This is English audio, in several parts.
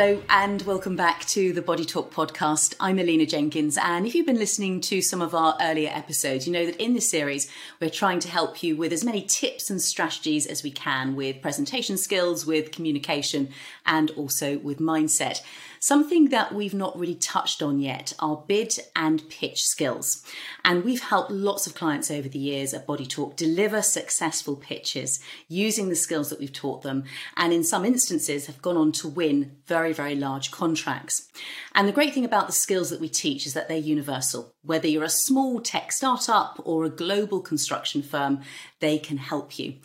Hello, and welcome back to the Body Talk podcast. I'm Alina Jenkins, and if you've been listening to some of our earlier episodes, you know that in this series, we're trying to help you with as many tips and strategies as we can with presentation skills, with communication, and also with mindset. Something that we've not really touched on yet are bid and pitch skills. And we've helped lots of clients over the years at Body Talk deliver successful pitches using the skills that we've taught them, and in some instances have gone on to win very, very large contracts. And the great thing about the skills that we teach is that they're universal. Whether you're a small tech startup or a global construction firm, they can help you.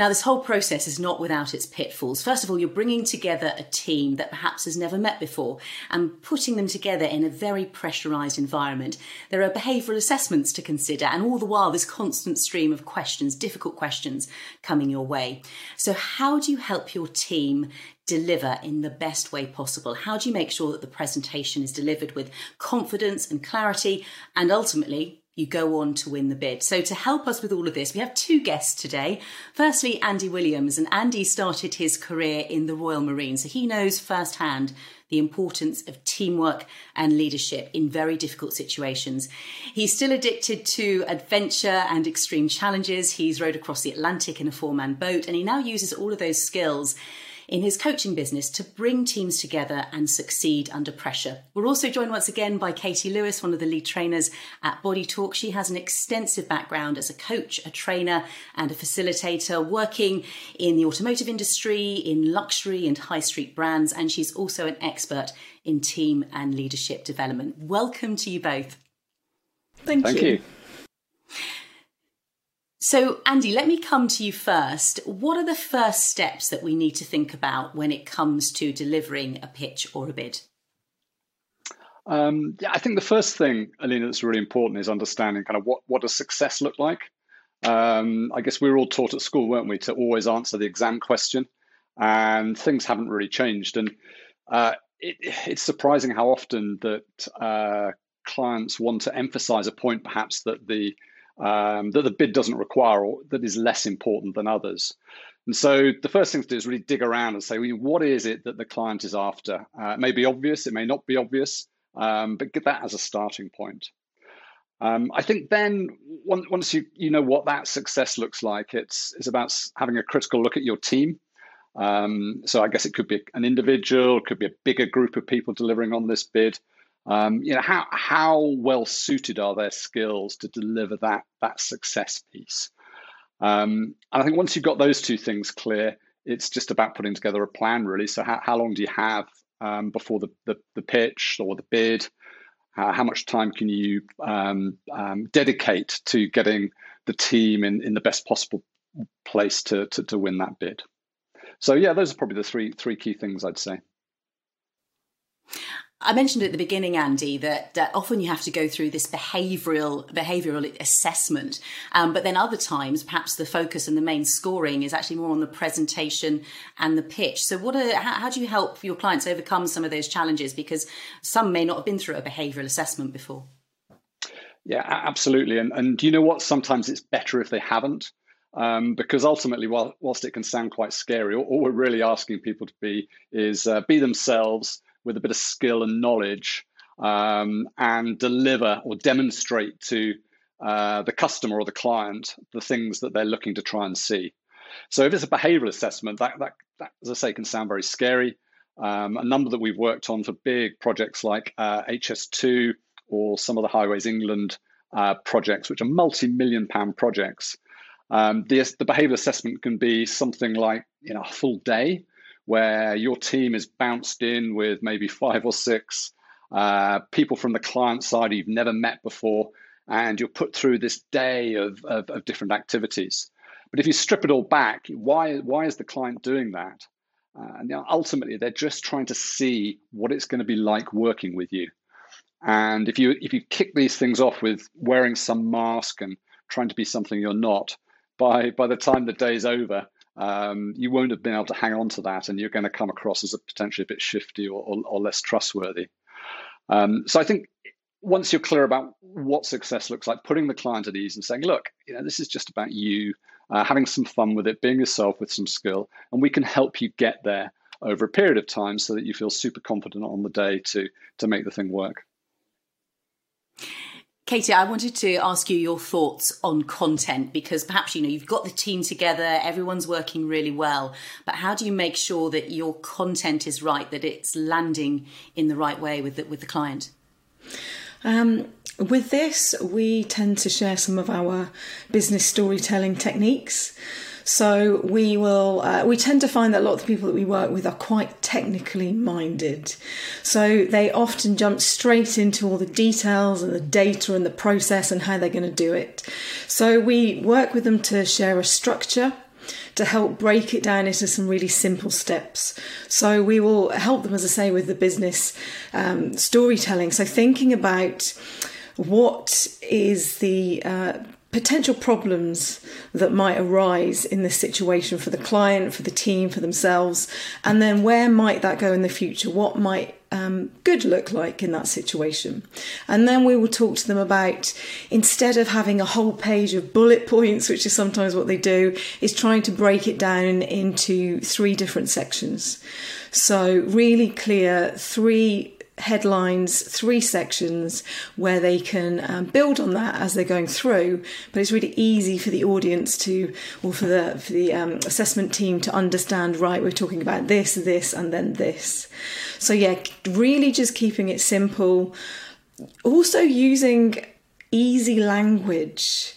Now, this whole process is not without its pitfalls. First of all, you're bringing together a team that perhaps has never met before and putting them together in a very pressurized environment. There are behavioral assessments to consider, and all the while, this constant stream of questions, difficult questions, coming your way. So, how do you help your team deliver in the best way possible? How do you make sure that the presentation is delivered with confidence and clarity and ultimately you go on to win the bid. So, to help us with all of this, we have two guests today. Firstly, Andy Williams, and Andy started his career in the Royal Marine, so he knows firsthand the importance of teamwork and leadership in very difficult situations. He's still addicted to adventure and extreme challenges. He's rowed across the Atlantic in a four man boat, and he now uses all of those skills in his coaching business to bring teams together and succeed under pressure. We're also joined once again by Katie Lewis, one of the lead trainers at Body Talk. She has an extensive background as a coach, a trainer, and a facilitator, working in the automotive industry, in luxury and high street brands, and she's also an expert in team and leadership development. Welcome to you both. Thank, Thank you. you. So, Andy, let me come to you first. What are the first steps that we need to think about when it comes to delivering a pitch or a bid? Um, yeah, I think the first thing, Alina, that's really important is understanding kind of what, what does success look like. Um, I guess we were all taught at school, weren't we, to always answer the exam question, and things haven't really changed. And uh, it, it's surprising how often that uh, clients want to emphasize a point, perhaps that the um, that the bid doesn't require or that is less important than others. And so the first thing to do is really dig around and say, well, what is it that the client is after? Uh, it may be obvious, it may not be obvious, um, but get that as a starting point. Um, I think then once you you know what that success looks like, it's it's about having a critical look at your team. Um, so I guess it could be an individual, it could be a bigger group of people delivering on this bid. Um, you know, how how well suited are their skills to deliver that that success piece? Um, and I think once you've got those two things clear, it's just about putting together a plan, really. So how, how long do you have um, before the, the, the pitch or the bid? Uh, how much time can you um, um, dedicate to getting the team in, in the best possible place to, to, to win that bid? So yeah, those are probably the three three key things I'd say. I mentioned at the beginning, Andy, that, that often you have to go through this behavioural behavioural assessment, um, but then other times, perhaps the focus and the main scoring is actually more on the presentation and the pitch. So, what are, how, how do you help your clients overcome some of those challenges? Because some may not have been through a behavioural assessment before. Yeah, absolutely. And and you know what? Sometimes it's better if they haven't. Um, because ultimately, while, whilst it can sound quite scary, all, all we're really asking people to be is uh, be themselves, with a bit of skill and knowledge um, and deliver or demonstrate to uh, the customer or the client the things that they're looking to try and see. So if it's a behavioral assessment, that, that, that as I say, can sound very scary. Um, a number that we've worked on for big projects like uh, HS2 or some of the Highways England uh, projects, which are multi-million pound projects. Um, the, the behavioral assessment can be something like you know a full day where your team is bounced in with maybe five or six uh, people from the client side you've never met before, and you're put through this day of, of, of different activities. But if you strip it all back, why, why is the client doing that? Uh, and ultimately, they're just trying to see what it's going to be like working with you. And if you if you kick these things off with wearing some mask and trying to be something you're not, by by the time the day's over, um, you won't have been able to hang on to that, and you're going to come across as a potentially a bit shifty or, or, or less trustworthy. Um, so I think once you're clear about what success looks like, putting the client at ease and saying, "Look, you know, this is just about you." Uh, having some fun with it, being yourself with some skill, and we can help you get there over a period of time so that you feel super confident on the day to, to make the thing work. Katie, I wanted to ask you your thoughts on content because perhaps you know you've got the team together, everyone's working really well, but how do you make sure that your content is right, that it's landing in the right way with the, with the client? Um, with this, we tend to share some of our business storytelling techniques. So we will uh, we tend to find that a lot of the people that we work with are quite technically minded. So they often jump straight into all the details and the data and the process and how they're going to do it. So we work with them to share a structure to help break it down into some really simple steps. So we will help them, as I say, with the business um, storytelling. So thinking about what is the uh, potential problems that might arise in this situation for the client, for the team, for themselves, and then where might that go in the future? What might um, good look like in that situation? And then we will talk to them about instead of having a whole page of bullet points, which is sometimes what they do, is trying to break it down into three different sections. So, really clear three headlines, three sections where they can um, build on that as they're going through. But it's really easy for the audience to, or for the for the um, assessment team to understand. Right, we're talking about this, this, and then this. So yeah, really just keeping it simple. Also using easy language.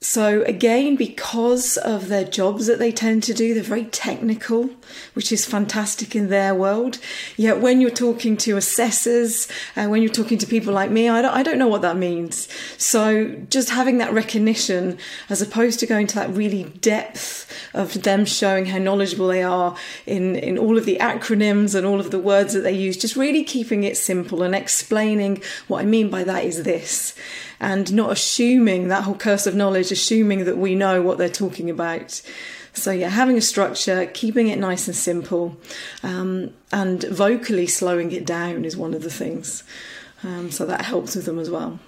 So, again, because of their jobs that they tend to do, they're very technical, which is fantastic in their world. Yet, when you're talking to assessors and uh, when you're talking to people like me, I don't, I don't know what that means. So, just having that recognition as opposed to going to that really depth of them showing how knowledgeable they are in, in all of the acronyms and all of the words that they use, just really keeping it simple and explaining what I mean by that is this and not assuming that whole curse of knowledge, assuming that we know what they're talking about. So, yeah, having a structure, keeping it nice and simple, um, and vocally slowing it down is one of the things. Um, so, that helps with them as well.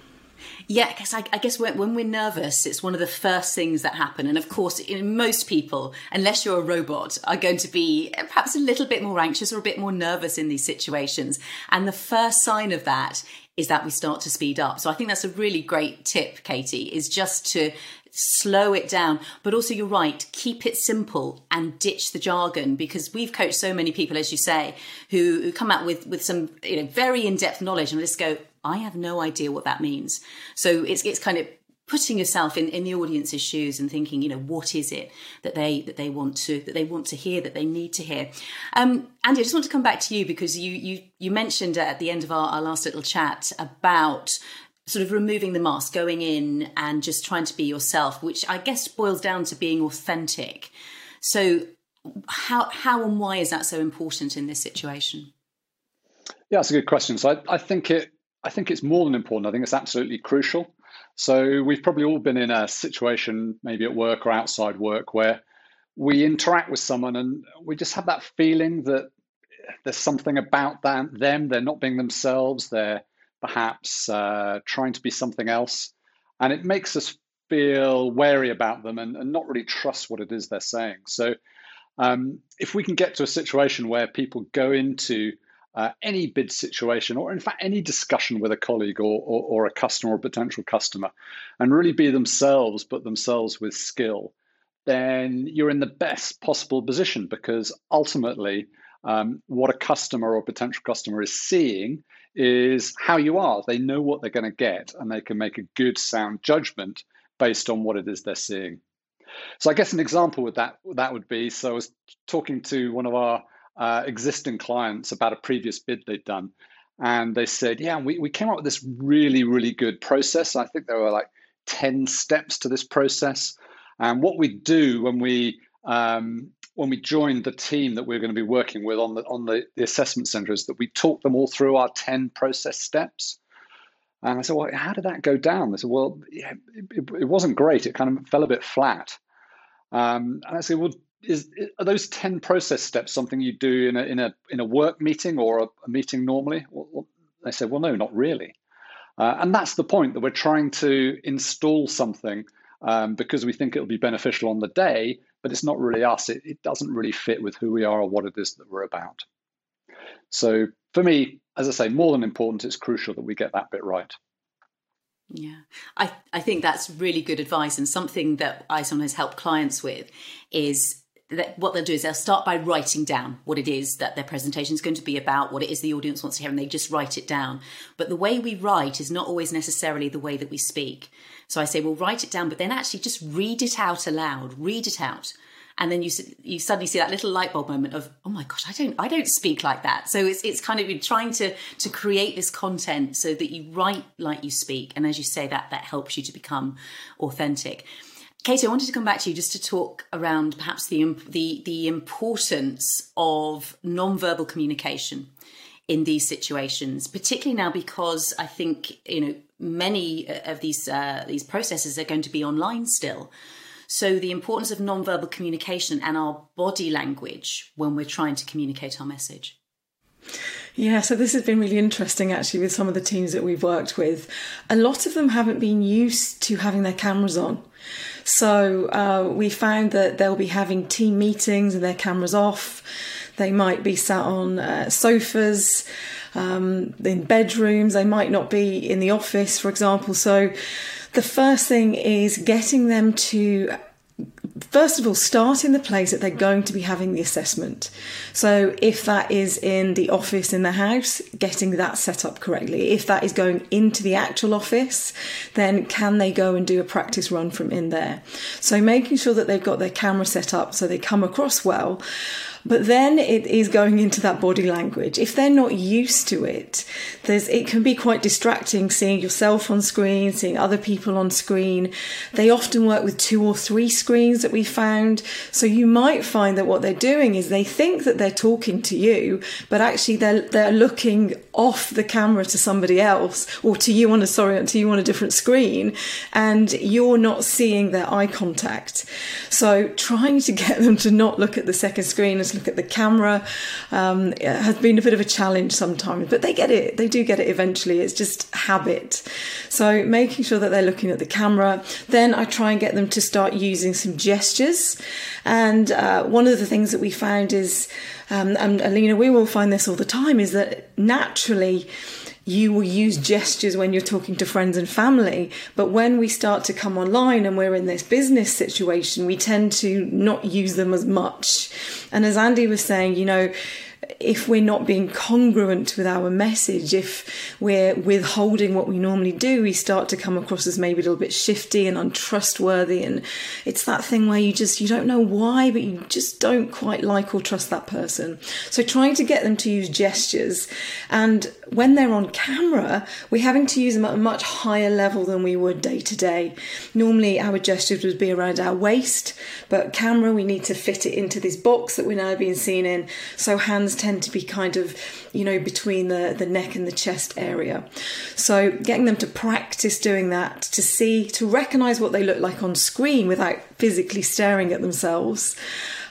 Yeah, because I, I, guess when, when, we're nervous, it's one of the first things that happen. And of course, in most people, unless you're a robot, are going to be perhaps a little bit more anxious or a bit more nervous in these situations. And the first sign of that is that we start to speed up. So I think that's a really great tip, Katie, is just to slow it down. But also, you're right, keep it simple and ditch the jargon because we've coached so many people, as you say, who, who come out with, with some you know very in depth knowledge and just go, I have no idea what that means. So it's it's kind of putting yourself in, in the audience's shoes and thinking, you know, what is it that they that they want to that they want to hear, that they need to hear. Um, Andy, I just want to come back to you because you you you mentioned at the end of our, our last little chat about sort of removing the mask, going in and just trying to be yourself, which I guess boils down to being authentic. So how how and why is that so important in this situation? Yeah, that's a good question. So I, I think it I think it's more than important. I think it's absolutely crucial. So we've probably all been in a situation, maybe at work or outside work, where we interact with someone and we just have that feeling that there's something about them, they're not being themselves, they're perhaps uh, trying to be something else. And it makes us feel wary about them and, and not really trust what it is they're saying. So um, if we can get to a situation where people go into uh, any bid situation, or in fact, any discussion with a colleague or, or, or, a customer or potential customer, and really be themselves, but themselves with skill, then you're in the best possible position because ultimately, um, what a customer or potential customer is seeing is how you are. They know what they're going to get, and they can make a good, sound judgment based on what it is they're seeing. So, I guess an example with that that would be so I was talking to one of our uh, existing clients about a previous bid they'd done. And they said, Yeah, we, we came up with this really, really good process. I think there were like 10 steps to this process. And what we do when we um, when we joined the team that we are going to be working with on the on the, the assessment center is that we talked them all through our 10 process steps. And I said, Well, how did that go down? They said, Well, yeah, it, it, wasn't great. It kind of fell a bit flat. Um, and I said, Well, is are those 10 process steps something you do in a in a in a work meeting or a, a meeting normally well, they said well no not really uh, and that's the point that we're trying to install something um, because we think it'll be beneficial on the day, but it's not really us. It, it doesn't really fit with who we are or what it is that we're about. So for me, as I say, more than important, it's crucial that we get that bit right. Yeah, I, I think that's really good advice. And something that I sometimes help clients with is what they'll do is they'll start by writing down what it is that their presentation is going to be about, what it is the audience wants to hear, and they just write it down. But the way we write is not always necessarily the way that we speak. So I say, well, write it down, but then actually just read it out aloud, read it out and then you you suddenly see that little light bulb moment of oh my gosh I don't I don't speak like that so it's it's kind of trying to to create this content so that you write like you speak and as you say that that helps you to become authentic Katie, I wanted to come back to you just to talk around perhaps the the the importance of non-verbal communication in these situations, particularly now because I think you know many of these uh, these processes are going to be online still. So, the importance of non-verbal communication and our body language when we're trying to communicate our message. Yeah, so this has been really interesting actually with some of the teams that we've worked with. A lot of them haven't been used to having their cameras on. So uh, we found that they'll be having team meetings and their cameras off. They might be sat on uh, sofas, um, in bedrooms. They might not be in the office, for example. So the first thing is getting them to first of all, start in the place that they're going to be having the assessment. So, if that is in the office in the house, getting that set up correctly. If that is going into the actual office, then can they go and do a practice run from in there? So, making sure that they've got their camera set up so they come across well. But then it is going into that body language. If they're not used to it, there's it can be quite distracting seeing yourself on screen, seeing other people on screen. They often work with two or three screens that we found. So you might find that what they're doing is they think that they're talking to you, but actually they're they're looking off the camera to somebody else or to you on a sorry to you on a different screen and you're not seeing their eye contact. So trying to get them to not look at the second screen as look at the camera. Um, has been a bit of a challenge sometimes, but they get it. They do get it eventually. It's just habit. So making sure that they're looking at the camera. Then I try and get them to start using some gestures. And uh, one of the things that we found is, um, and Alina, we will find this all the time, is that naturally you will use gestures when you're talking to friends and family. But when we start to come online and we're in this business situation, we tend to not use them as much. And as Andy was saying, you know, if we're not being congruent with our message, if we're withholding what we normally do, we start to come across as maybe a little bit shifty and untrustworthy. And it's that thing where you just, you don't know why, but you just don't quite like or trust that person. So trying to get them to use gestures. And when they're on camera, we're having to use them at a much higher level than we would day to day. Normally our gestures would be around our waist, but camera, we need to fit it into this box that we're now being seen in. So hands tend to be kind of, you know, between the, the neck and the chest area. So getting them to practice doing that, to see, to recognize what they look like on screen without physically staring at themselves.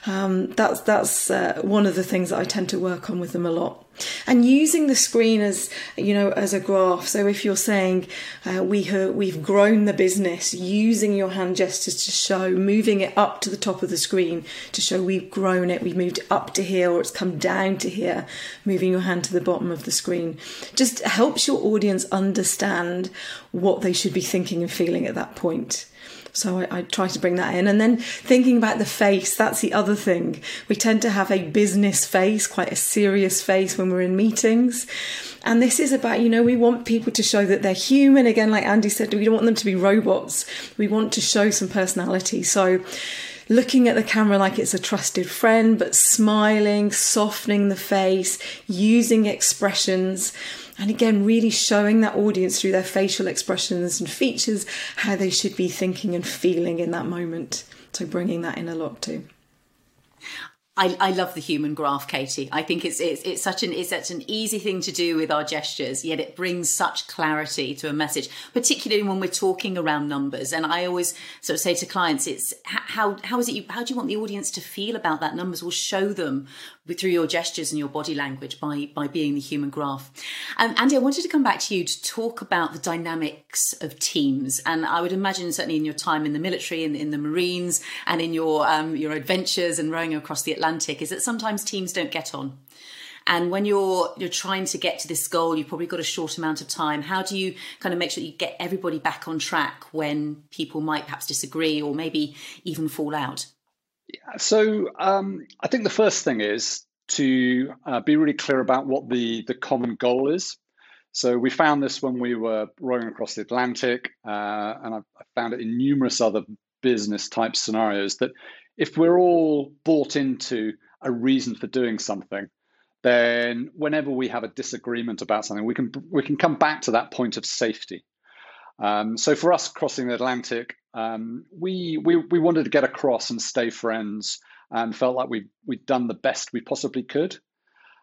Um, that's that's uh, one of the things that I tend to work on with them a lot. And using the screen as you know as a graph. So if you're saying uh, we have, we've grown the business, using your hand gestures to show, moving it up to the top of the screen to show we've grown it, we've moved up to here, or it's come down to here. Moving your hand to the bottom of the screen just helps your audience understand what they should be thinking and feeling at that point. So I, I, try to bring that in. And then thinking about the face, that's the other thing. We tend to have a business face, quite a serious face when we're in meetings. And this is about, you know, we want people to show that they're human. Again, like Andy said, we don't want them to be robots. We want to show some personality. So looking at the camera like it's a trusted friend, but smiling, softening the face, using expressions and again, really showing that audience through their facial expressions and features how they should be thinking and feeling in that moment. So bringing that in a lot too. I, I, love the human graph, Katie. I think it's, it's it's such an it's such an easy thing to do with our gestures, yet it brings such clarity to a message, particularly when we're talking around numbers. And I always sort of say to clients, it's how how is it you, how do you want the audience to feel about that numbers? We'll show them through your gestures and your body language by by being the human graph. Um, Andy, I wanted to come back to you to talk about the dynamics of teams, and I would imagine certainly in your time in the military, in, in the Marines, and in your um, your adventures and rowing across the Atlantic, is that sometimes teams don't get on. And when you're you're trying to get to this goal, you've probably got a short amount of time. How do you kind of make sure you get everybody back on track when people might perhaps disagree or maybe even fall out? So um, I think the first thing is to uh, be really clear about what the, the common goal is. So we found this when we were rowing across the Atlantic, uh, and I, I found it in numerous other business type scenarios that if we're all bought into a reason for doing something, then whenever we have a disagreement about something, we can we can come back to that point of safety. Um, so for us crossing the Atlantic, um, we, we we wanted to get across and stay friends, and felt like we we'd done the best we possibly could,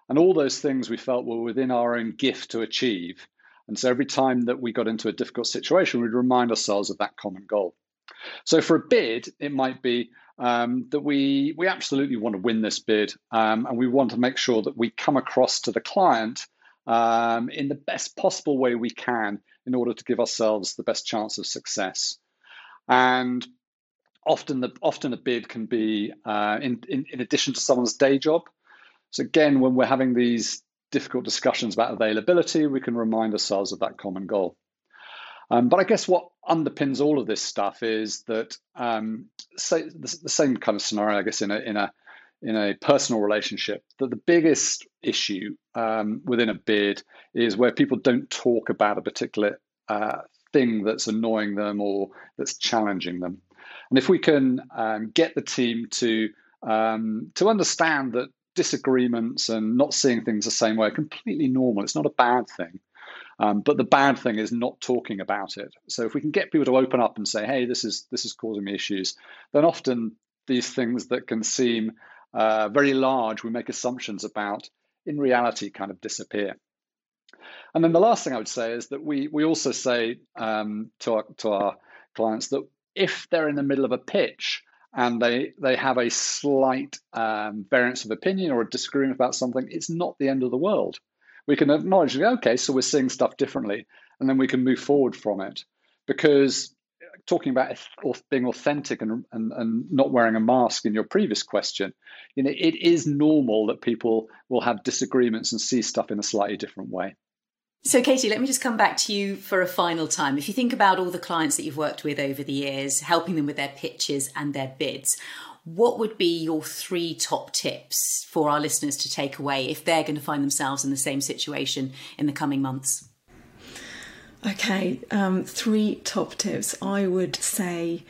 and all those things we felt were within our own gift to achieve. And so every time that we got into a difficult situation, we'd remind ourselves of that common goal. So for a bid, it might be um, that we we absolutely want to win this bid, um, and we want to make sure that we come across to the client um, in the best possible way we can in order to give ourselves the best chance of success. And often the often a bid can be uh, in, in, in addition to someone's day job. So again, when we're having these difficult discussions about availability, we can remind ourselves of that common goal. Um, but I guess what underpins all of this stuff is that um, say, the, the, same kind of scenario, I guess, in a in a in a personal relationship, that the biggest issue um, within a bid is where people don't talk about a particular uh, thing that's annoying them or that's challenging them. And if we can um, get the team to um, to understand that disagreements and not seeing things the same way are completely normal, it's not a bad thing. Um, but the bad thing is not talking about it. So if we can get people to open up and say, "Hey, this is this is causing me issues," then often these things that can seem uh, very large, we make assumptions about, in reality, kind of disappear. And then the last thing I would say is that we we also say um, to our to our clients that if they're in the middle of a pitch and they they have a slight um, variance of opinion or a disagreement about something, it's not the end of the world. We can acknowledge, okay, so we're seeing stuff differently, and then we can move forward from it. Because talking about being authentic and, and, and not wearing a mask in your previous question, you know, it is normal that people will have disagreements and see stuff in a slightly different way. So, Katie, let me just come back to you for a final time. If you think about all the clients that you've worked with over the years, helping them with their pitches and their bids, what would be your three top tips for our listeners to take away if they're going to find themselves in the same situation in the coming months? Okay, um, three top tips. I would say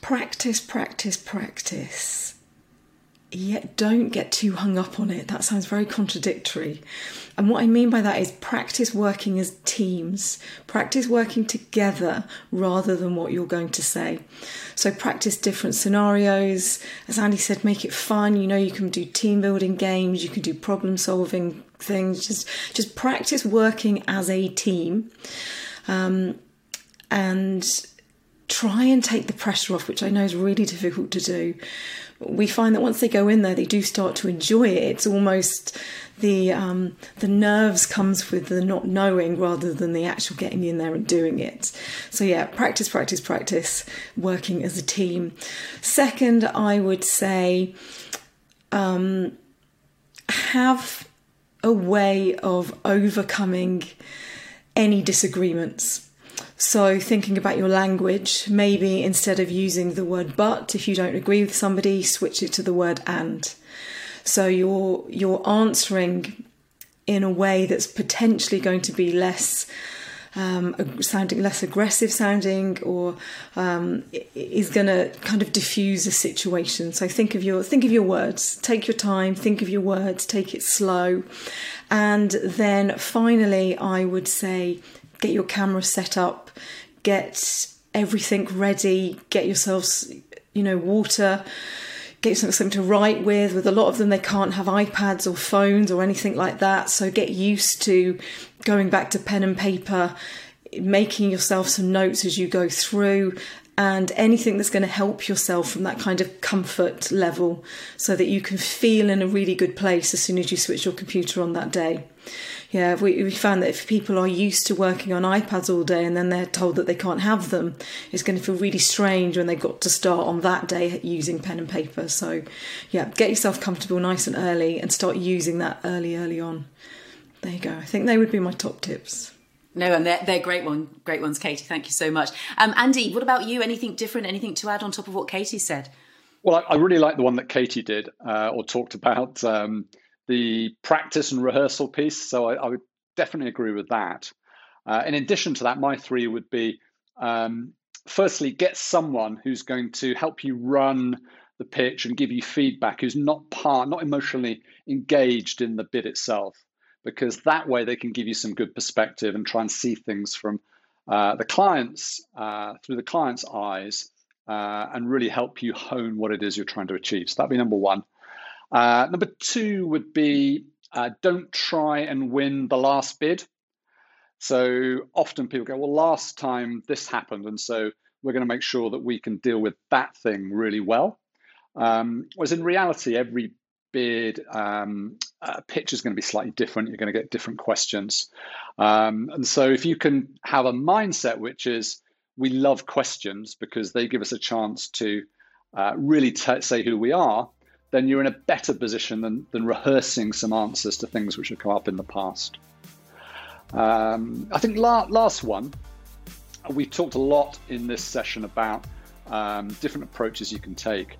practice, practice, practice yet don't get too hung up on it. That sounds very contradictory. And what I mean by that is practice working as teams, practice working together rather than what you're going to say. So practice different scenarios. As Andy said, make it fun. You know, you can do team building games, you can do problem solving things. Just just practice working as a team. Um, and try and take the pressure off, which I know is really difficult to do we find that once they go in there, they do start to enjoy it. It's almost the um, the nerves comes with the not knowing rather than the actual getting in there and doing it. So yeah, practice, practice, practice, working as a team. Second, I would say um, have a way of overcoming any disagreements. So, thinking about your language, maybe instead of using the word but, if you don't agree with somebody, switch it to the word and. So, you're, you're answering in a way that's potentially going to be less. Um, sounding less aggressive sounding or um, is going to kind of diffuse a situation so think of your think of your words take your time think of your words take it slow and then finally i would say get your camera set up, get everything ready, get yourselves, you know, water, get something, to write with. With a lot of them, they can't have iPads or phones or anything like that. So get used to going back to pen and paper, making yourself some notes as you go through, and anything that's going to help yourself from that kind of comfort level so that you can feel in a really good place as soon as you switch your computer on that day. Yeah, we, we found that if people are used to working on iPads all day and then they're told that they can't have them, it's going to feel really strange when they've got to start on that day using pen and paper. So, yeah, get yourself comfortable nice and early and start using that early, early on. There you go. I think they would be my top tips. No, and they're, they're great one, great ones, Katie. Thank you so much. Um, Andy, what about you? Anything different? Anything to add on top of what Katie said? Well, I, I really like the one that Katie did uh, or talked about um, the practice and rehearsal piece. So I, I would definitely agree with that. Uh, in addition to that, my three would be um, firstly, get someone who's going to help you run the pitch and give you feedback, who's not part, not emotionally engaged in the bid itself because that way they can give you some good perspective and try and see things from uh, the client's uh, through the client's eyes uh, and really help you hone what it is you're trying to achieve. So that'd be number one. Uh, number two would be uh, don't try and win the last bid. So often people go, well, last time this happened, and so we're going to make sure that we can deal with that thing really well. Um, whereas in reality, every bid um, uh, pitch is going to be slightly different. You're going to get different questions. Um, and so if you can have a mindset which is, we love questions because they give us a chance to uh, really t- say who we are, then you're in a better position than, than rehearsing some answers to things which have come up in the past. Um, I think la- last one, we talked a lot in this session about um, different approaches you can take.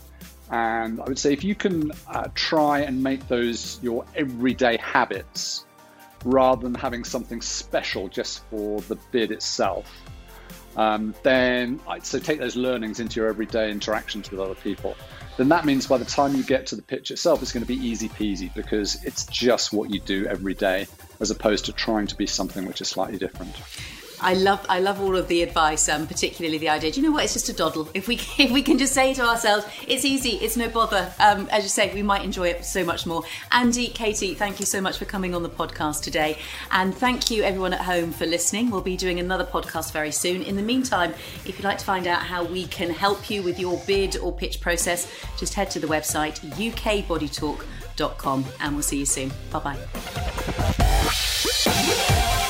And I would say if you can uh, try and make those your everyday habits rather than having something special just for the bid itself, um, then I'd say take those learnings into your everyday interactions with other people. Then that means by the time you get to the pitch itself, it's going to be easy peasy because it's just what you do every day as opposed to trying to be something which is slightly different. I love I love all of the advice, um, particularly the idea. Do you know what? It's just a doddle. If we if we can just say to ourselves, it's easy, it's no bother. Um, as you say, we might enjoy it so much more. Andy, Katie, thank you so much for coming on the podcast today, and thank you everyone at home for listening. We'll be doing another podcast very soon. In the meantime, if you'd like to find out how we can help you with your bid or pitch process, just head to the website ukbodytalk.com, and we'll see you soon. Bye bye.